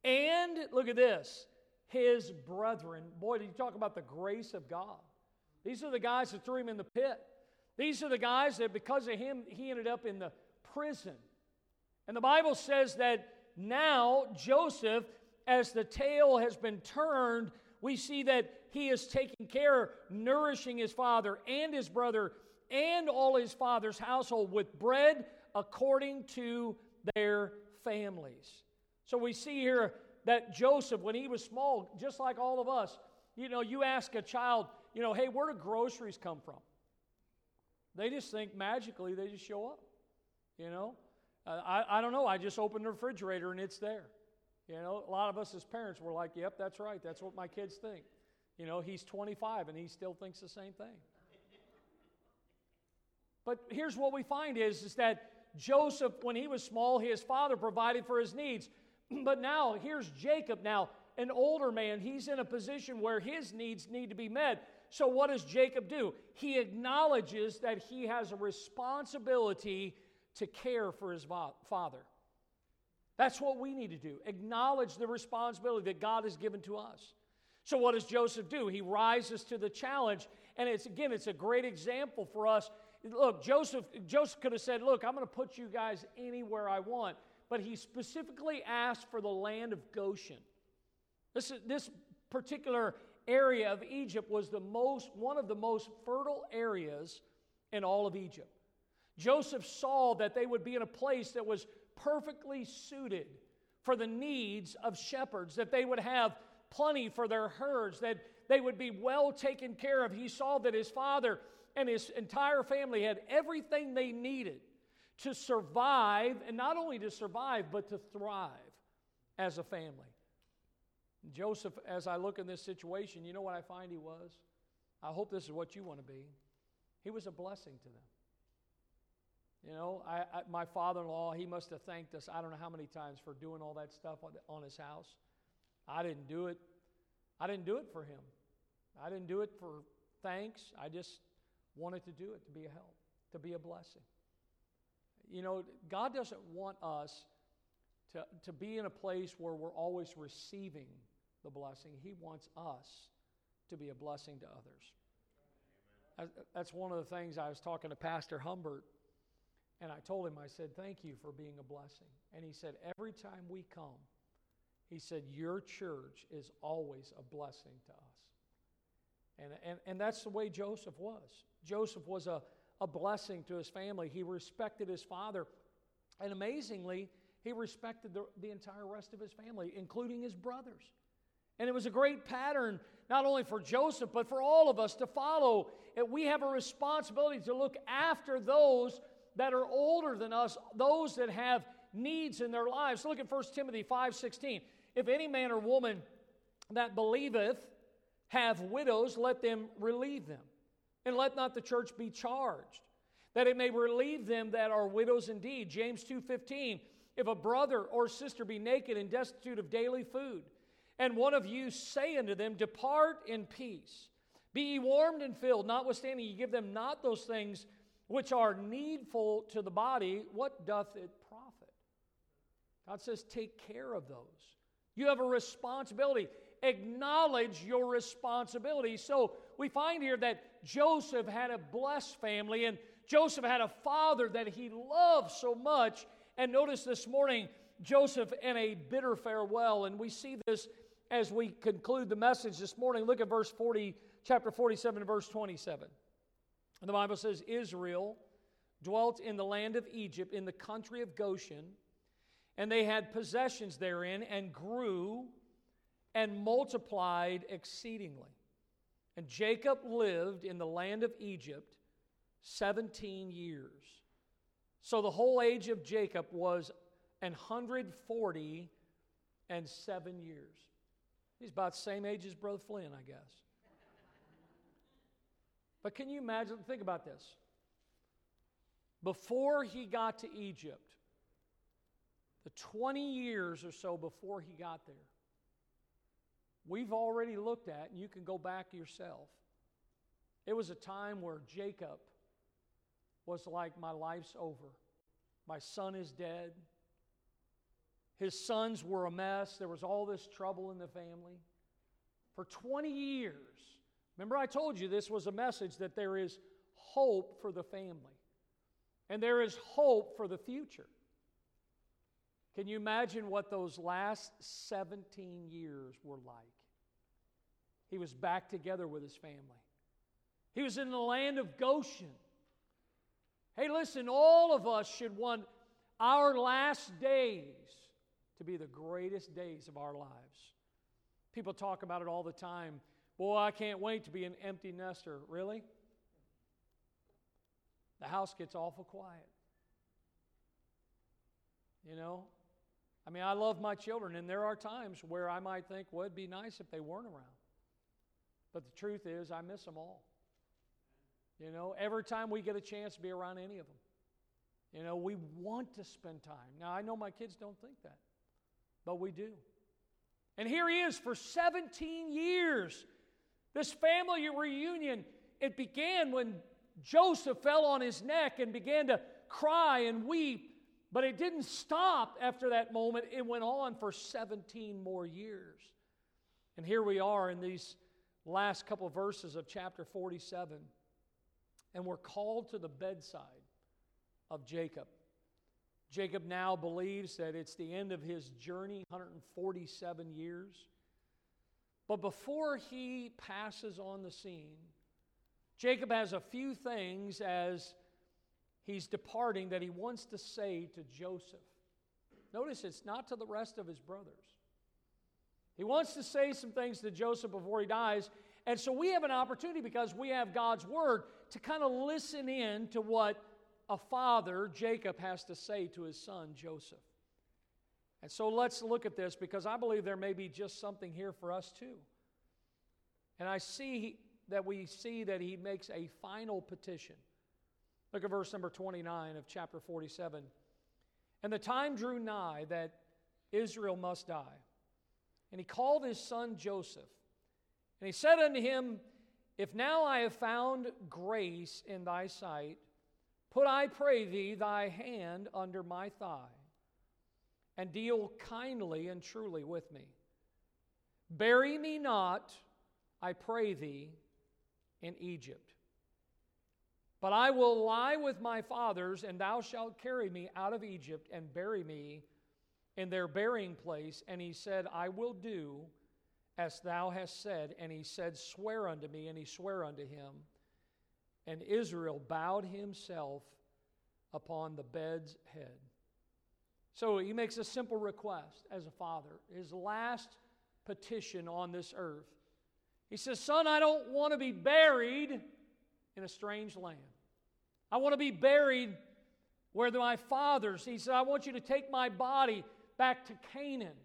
And look at this, his brethren. Boy, did you talk about the grace of God. These are the guys that threw him in the pit. These are the guys that, because of him, he ended up in the prison. And the Bible says that now Joseph, as the tale has been turned, we see that he is taking care, nourishing his father and his brother and all his father's household with bread according to their families. So we see here that Joseph, when he was small, just like all of us, you know, you ask a child, you know, hey, where do groceries come from? They just think magically they just show up. You know, uh, I, I don't know. I just open the refrigerator and it's there. You know, a lot of us as parents were like, yep, that's right. That's what my kids think. You know, he's 25 and he still thinks the same thing. But here's what we find is, is that Joseph, when he was small, his father provided for his needs. [CLEARS THROAT] But now, here's Jacob now, an older man. He's in a position where his needs need to be met. So, what does Jacob do? He acknowledges that he has a responsibility to care for his father. That's what we need to do. Acknowledge the responsibility that God has given to us. So, what does Joseph do? He rises to the challenge. And it's again, it's a great example for us Look, Joseph, Joseph could have said, Look, I'm going to put you guys anywhere I want. But he specifically asked for the land of Goshen. This, this particular area of Egypt was the most, one of the most fertile areas in all of Egypt. Joseph saw that they would be in a place that was perfectly suited for the needs of shepherds, that they would have plenty for their herds, that they would be well taken care of. He saw that his father and his entire family had everything they needed to survive, and not only to survive, but to thrive as a family. Joseph, as I look in this situation, you know what I find he was? I hope this is what you want to be. He was a blessing to them. You know, I, I, my father in law, he must have thanked us, I don't know how many times, for doing all that stuff on, on his house. I didn't do it. I didn't do it for him. I didn't do it for thanks. I just wanted to do it to be a help, to be a blessing. You know, God doesn't want us to, to be in a place where we're always receiving the blessing. He wants us to be a blessing to others. That's one of the things I was talking to Pastor Humbert, and I told him, I said, Thank you for being a blessing. And he said, Every time we come, he said, Your church is always a blessing to us. And, and, and that's the way Joseph was. Joseph was a, a blessing to his family. He respected his father. And amazingly, he respected the, the entire rest of his family, including his brothers. And it was a great pattern, not only for Joseph, but for all of us to follow. And we have a responsibility to look after those that are older than us, those that have needs in their lives. Look at 1 Timothy 5:16. If any man or woman that believeth have widows, let them relieve them. And let not the church be charged, that it may relieve them that are widows indeed. James 2:15. if a brother or sister be naked and destitute of daily food, and one of you say unto them, Depart in peace, be ye warmed and filled, notwithstanding ye give them not those things which are needful to the body, what doth it profit? God says, Take care of those. You have a responsibility. Acknowledge your responsibility. So we find here that Joseph had a blessed family, and Joseph had a father that he loved so much. And notice this morning, Joseph in a bitter farewell. And we see this as we conclude the message this morning. Look at verse 40, chapter 47, verse 27. And the Bible says, Israel dwelt in the land of Egypt, in the country of Goshen, and they had possessions therein, and grew and multiplied exceedingly. And Jacob lived in the land of Egypt 17 years. So the whole age of Jacob was an 140 and seven years. He's about the same age as Brother Flynn, I guess. But can you imagine? Think about this. Before he got to Egypt, the 20 years or so before he got there, we've already looked at, and you can go back yourself. It was a time where Jacob was like, My life's over. My son is dead. His sons were a mess. There was all this trouble in the family. For 20 years, remember, I told you this was a message that there is hope for the family and there is hope for the future. Can you imagine what those last 17 years were like? He was back together with his family. He was in the land of Goshen. Hey, listen, all of us should want our last days to be the greatest days of our lives. People talk about it all the time. Boy, I can't wait to be an empty nester. Really? The house gets awful quiet. You know, I mean, I love my children, and there are times where I might think, well, it'd be nice if they weren't around. But the truth is, I miss them all. You know, every time we get a chance to be around any of them, you know, we want to spend time. Now, I know my kids don't think that, but we do. And here he is for 17 years. This family reunion, it began when Joseph fell on his neck and began to cry and weep but it didn't stop after that moment, it went on for 17 more years. And here we are in these last couple of verses of chapter 47, and we're called to the bedside of Jacob. Jacob now believes that it's the end of his journey, 147 years. But before he passes on the scene, Jacob has a few things as he's departing that he wants to say to Joseph. Notice it's not to the rest of his brothers. He wants to say some things to Joseph before he dies. And so we have an opportunity because we have God's word to kind of listen in to what a father, Jacob, has to say to his son, Joseph. And so let's look at this because I believe there may be just something here for us too. And I see that we see that he makes a final petition. Look at verse number 29 of chapter 47. And the time drew nigh that Israel must die. And he called his son Joseph. And he said unto him, If now I have found grace in thy sight, put, I pray thee, thy hand under my thigh, and deal kindly and truly with me. Bury me not, I pray thee, in Egypt but I will lie with my fathers, and thou shalt carry me out of Egypt and bury me in their burying place. And he said, I will do as thou hast said. And he said, Swear unto me. And he sware unto him. And Israel bowed himself upon the bed's head. So he makes a simple request as a father, his last petition on this earth. He says, Son, I don't want to be buried in a strange land. I want to be buried where my fathers. He said, I want you to take my body back to Canaan,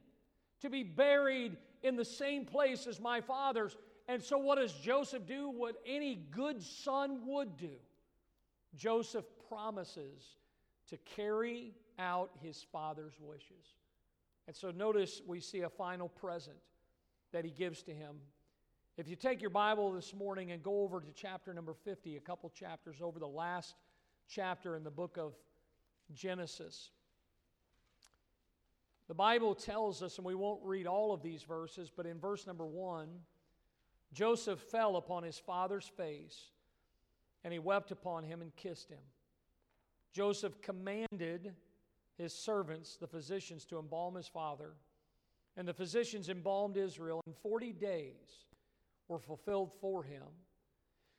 to be buried in the same place as my fathers. And so, what does Joseph do? What any good son would do. Joseph promises to carry out his father's wishes. And so notice we see a final present that he gives to him. If you take your Bible this morning and go over to chapter number 50, a couple chapters over the last chapter in the book of Genesis. The Bible tells us, and we won't read all of these verses, but in verse number one, Joseph fell upon his father's face, and he wept upon him and kissed him. Joseph commanded his servants, the physicians, to embalm his father. And the physicians embalmed Israel, and 40 days were fulfilled for him.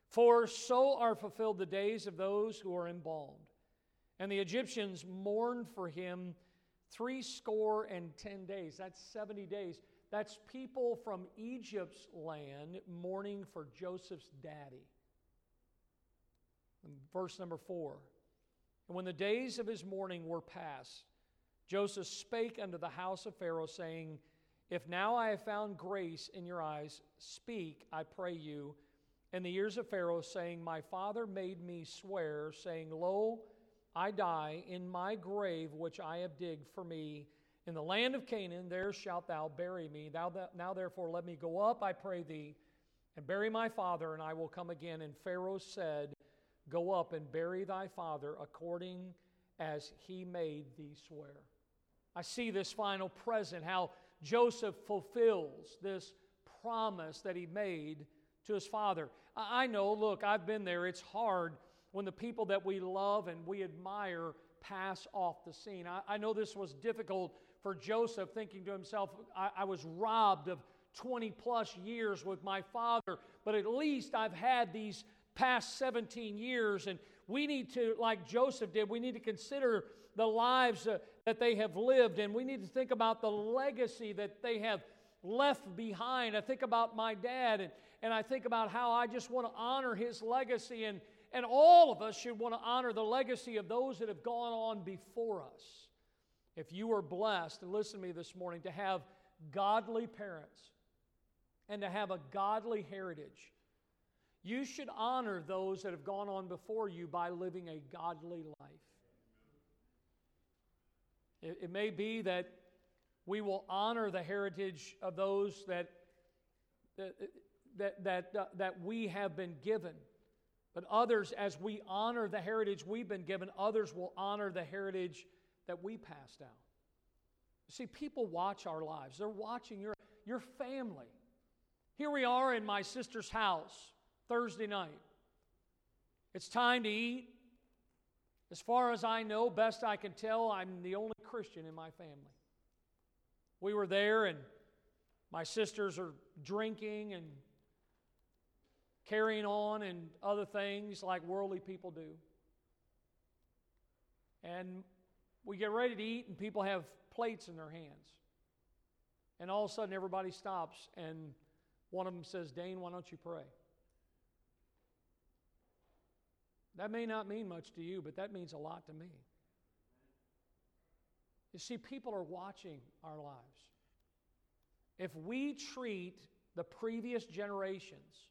For so are fulfilled the days of those who are embalmed. And the Egyptians mourned for him three score and ten days. That's 70 days. That's people from Egypt's land mourning for Joseph's daddy. verse number four. And when the days of his mourning were past, Joseph spake unto the house of Pharaoh, saying, If now I have found grace in your eyes, speak, I pray you. And the ears of Pharaoh, saying, My father made me swear, saying, Lo, I die in my grave which I have digged for me. In the land of Canaan, there shalt thou bury me. Thou, now therefore let me go up, I pray thee, and bury my father, and I will come again. And Pharaoh said, Go up and bury thy father according as he made thee swear. I see this final present, how Joseph fulfills this promise that he made to his father. I know, look, I've been there. It's hard when the people that we love and we admire pass off the scene. I, I know this was difficult for Joseph, thinking to himself, I, I was robbed of 20 plus years with my father, but at least I've had these past 17 years. And we need to, like Joseph did, we need to consider the lives uh, that they have lived, and we need to think about the legacy that they have left behind. I think about my dad, and, and I think about how I just want to honor his legacy and and all of us should want to honor the legacy of those that have gone on before us. If you are blessed, and listen to me this morning, to have godly parents and to have a godly heritage, you should honor those that have gone on before you by living a godly life. It, it may be that we will honor the heritage of those that, that, that, that, uh, that we have been given. But others, as we honor the heritage we've been given, others will honor the heritage that we passed down. See, people watch our lives, they're watching your, your family. Here we are in my sister's house Thursday night. It's time to eat. As far as I know, best I can tell, I'm the only Christian in my family. We were there, and my sisters are drinking and carrying on and other things like worldly people do. And we get ready to eat, and people have plates in their hands. And all of a sudden, everybody stops, and one of them says, Dane, why don't you pray? That may not mean much to you, but that means a lot to me. You see, people are watching our lives. If we treat the previous generations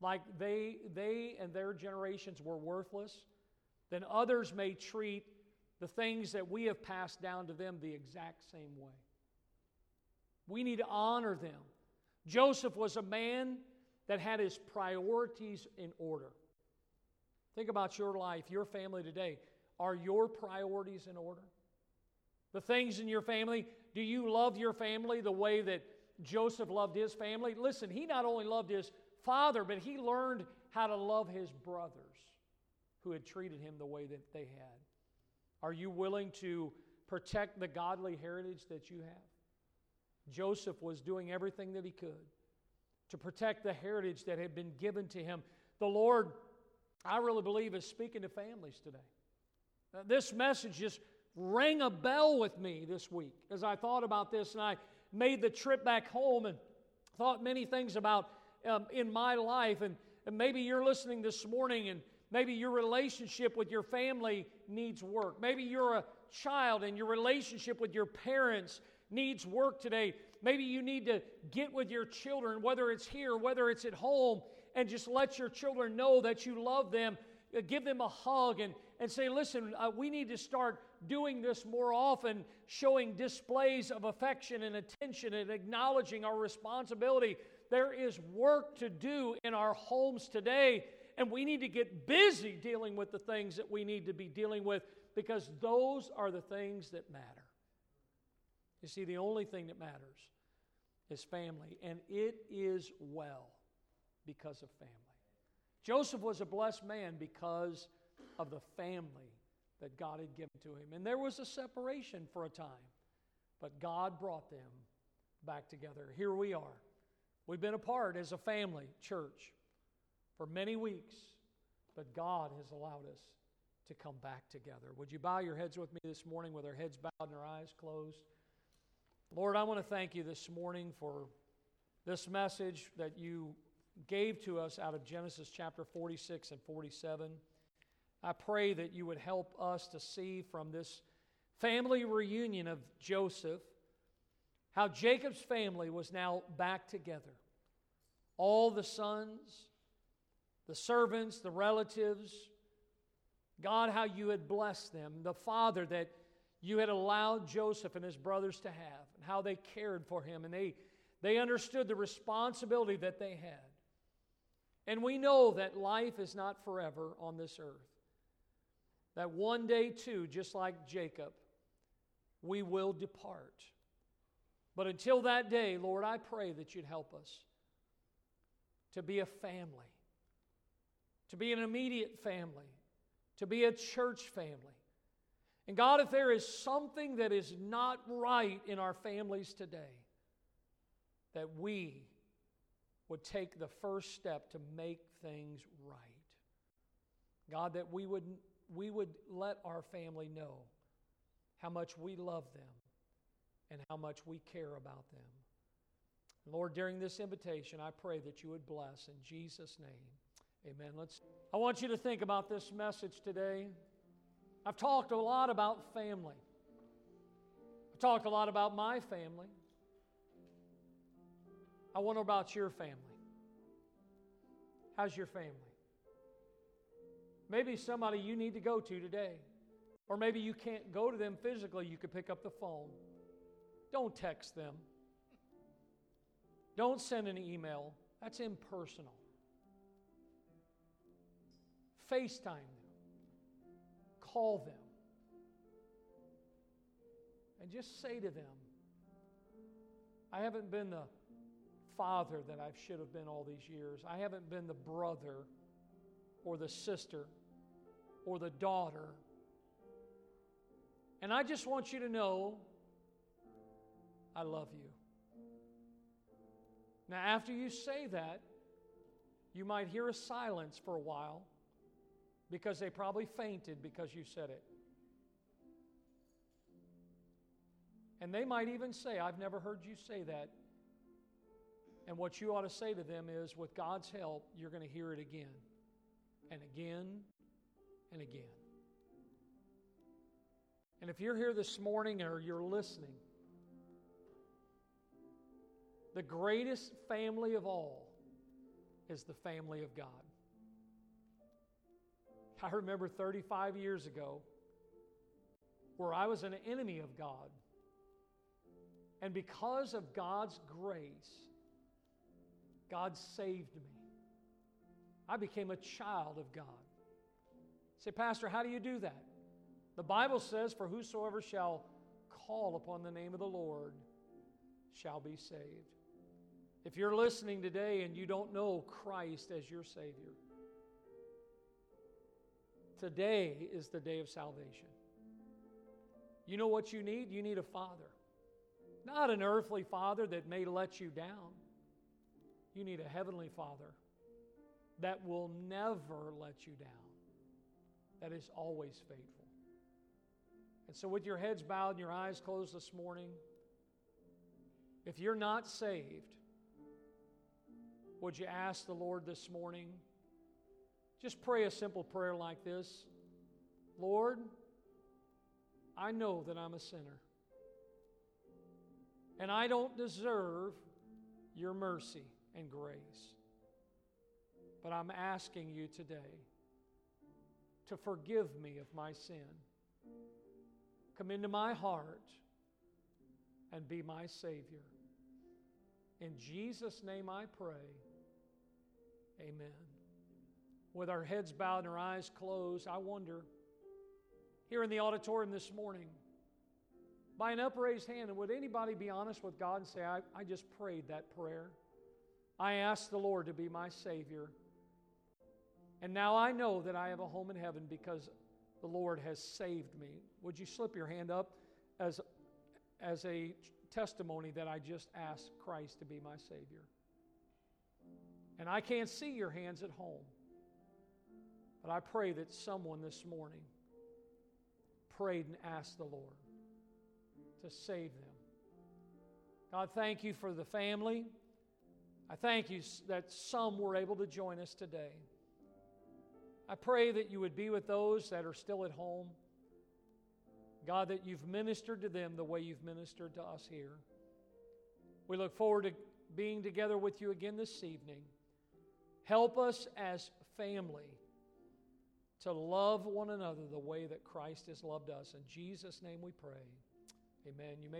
like they, they and their generations were worthless, then others may treat the things that we have passed down to them the exact same way. We need to honor them. Joseph was a man that had his priorities in order. Think about your life, your family today. Are your priorities in order? The things in your family, do you love your family the way that Joseph loved his family? Listen, he not only loved his father, but he learned how to love his brothers who had treated him the way that they had. Are you willing to protect the godly heritage that you have? Joseph was doing everything that he could to protect the heritage that had been given to him. The Lord, I really believe, is speaking to families today. Now, this message just rang a bell with me this week as I thought about this and I made the trip back home and thought many things about um, in my life. And, and maybe you're listening this morning and maybe your relationship with your family needs work. Maybe you're a child and your relationship with your parents needs work today. Maybe you need to get with your children, whether it's here, whether it's at home, and just let your children know that you love them. uh, give them a hug and, and say, listen, uh, we need to start doing this more often, showing displays of affection and attention and acknowledging our responsibility. There is work to do in our homes today, and we need to get busy dealing with the things that we need to be dealing with because those are the things that matter. You see, the only thing that matters is family, and it is well because of family. Joseph was a blessed man because of the family that God had given to him. And there was a separation for a time, but God brought them back together. Here we are. We've been apart as a family, church, for many weeks, but God has allowed us to come back together. Would you bow your heads with me this morning with our heads bowed and our eyes closed? Lord, I want to thank you this morning for this message that you gave to us out of Genesis chapter 46 and 47. I pray that you would help us to see from this family reunion of Joseph how Jacob's family was now back together. All the sons, the servants, the relatives, God, how you had blessed them, the father that you had allowed Joseph and his brothers to have, and how they cared for him, and they, they understood the responsibility that they had. And we know that life is not forever on this earth. That one day, too, just like Jacob, we will depart. But until that day, Lord, I pray that you'd help us to be a family, to be an immediate family, to be a church family and God, if there is something that is not right in our families today, that we would take the first step to make things right. God, that we would, we would let our family know how much we love them and how much we care about them. Lord, during this invitation, I pray that you would bless in Jesus' name. Amen. Let's I want you to think about this message today. I've talked a lot about family. I've talked a lot about my family. I wonder about your family. How's your family? Maybe somebody you need to go to today. Or maybe you can't go to them physically, you could pick up the phone. Don't text them. Don't send an email. That's impersonal. FaceTime them call them and just say to them, I haven't been the father that I should have been all these years. I haven't been the brother or the sister or the daughter. And I just want you to know I love you. Now, after you say that, you might hear a silence for a while because they probably fainted because you said it. And they might even say, I've never heard you say that. And what you ought to say to them is, with God's help, you're going to hear it again and again and again. And if you're here this morning or you're listening, the greatest family of all is the family of God. I remember 35 years ago where I was an enemy of God. And because of God's grace, God saved me. I became a child of God. Say, Pastor, how do you do that? The Bible says, For whosoever shall call upon the name of the Lord shall be saved. If you're listening today and you don't know Christ as your Savior, Today is the day of salvation. You know what you need? You need a father. Not an earthly father that may let you down. You need a heavenly father that will never let you down, that is always faithful. And so, with your heads bowed and your eyes closed this morning, if you're not saved, would you ask the Lord this morning? Just pray a simple prayer like this Lord, I know that I'm a sinner. And I don't deserve your mercy and grace. But I'm asking you today to forgive me of my sin. Come into my heart and be my Savior. In Jesus' name I pray. Amen. With our heads bowed and our eyes closed, I wonder, here in the auditorium this morning, by an upraised hand, would anybody be honest with God and say, I, I just prayed that prayer? I asked the Lord to be my Savior. And now I know that I have a home in heaven because the Lord has saved me. Would you slip your hand up as, as a testimony that I just asked Christ to be my Savior? And I can't see your hands at home. But I pray that someone this morning prayed and asked the Lord to save them. God, thank you for the family. I thank you that some were able to join us today. I pray that you would be with those that are still at home. God, that you've ministered to them the way you've ministered to us here. We look forward to being together with you again this evening. Help us as family to love one another the way that Christ has loved us. In Jesus' name we pray. Amen. You may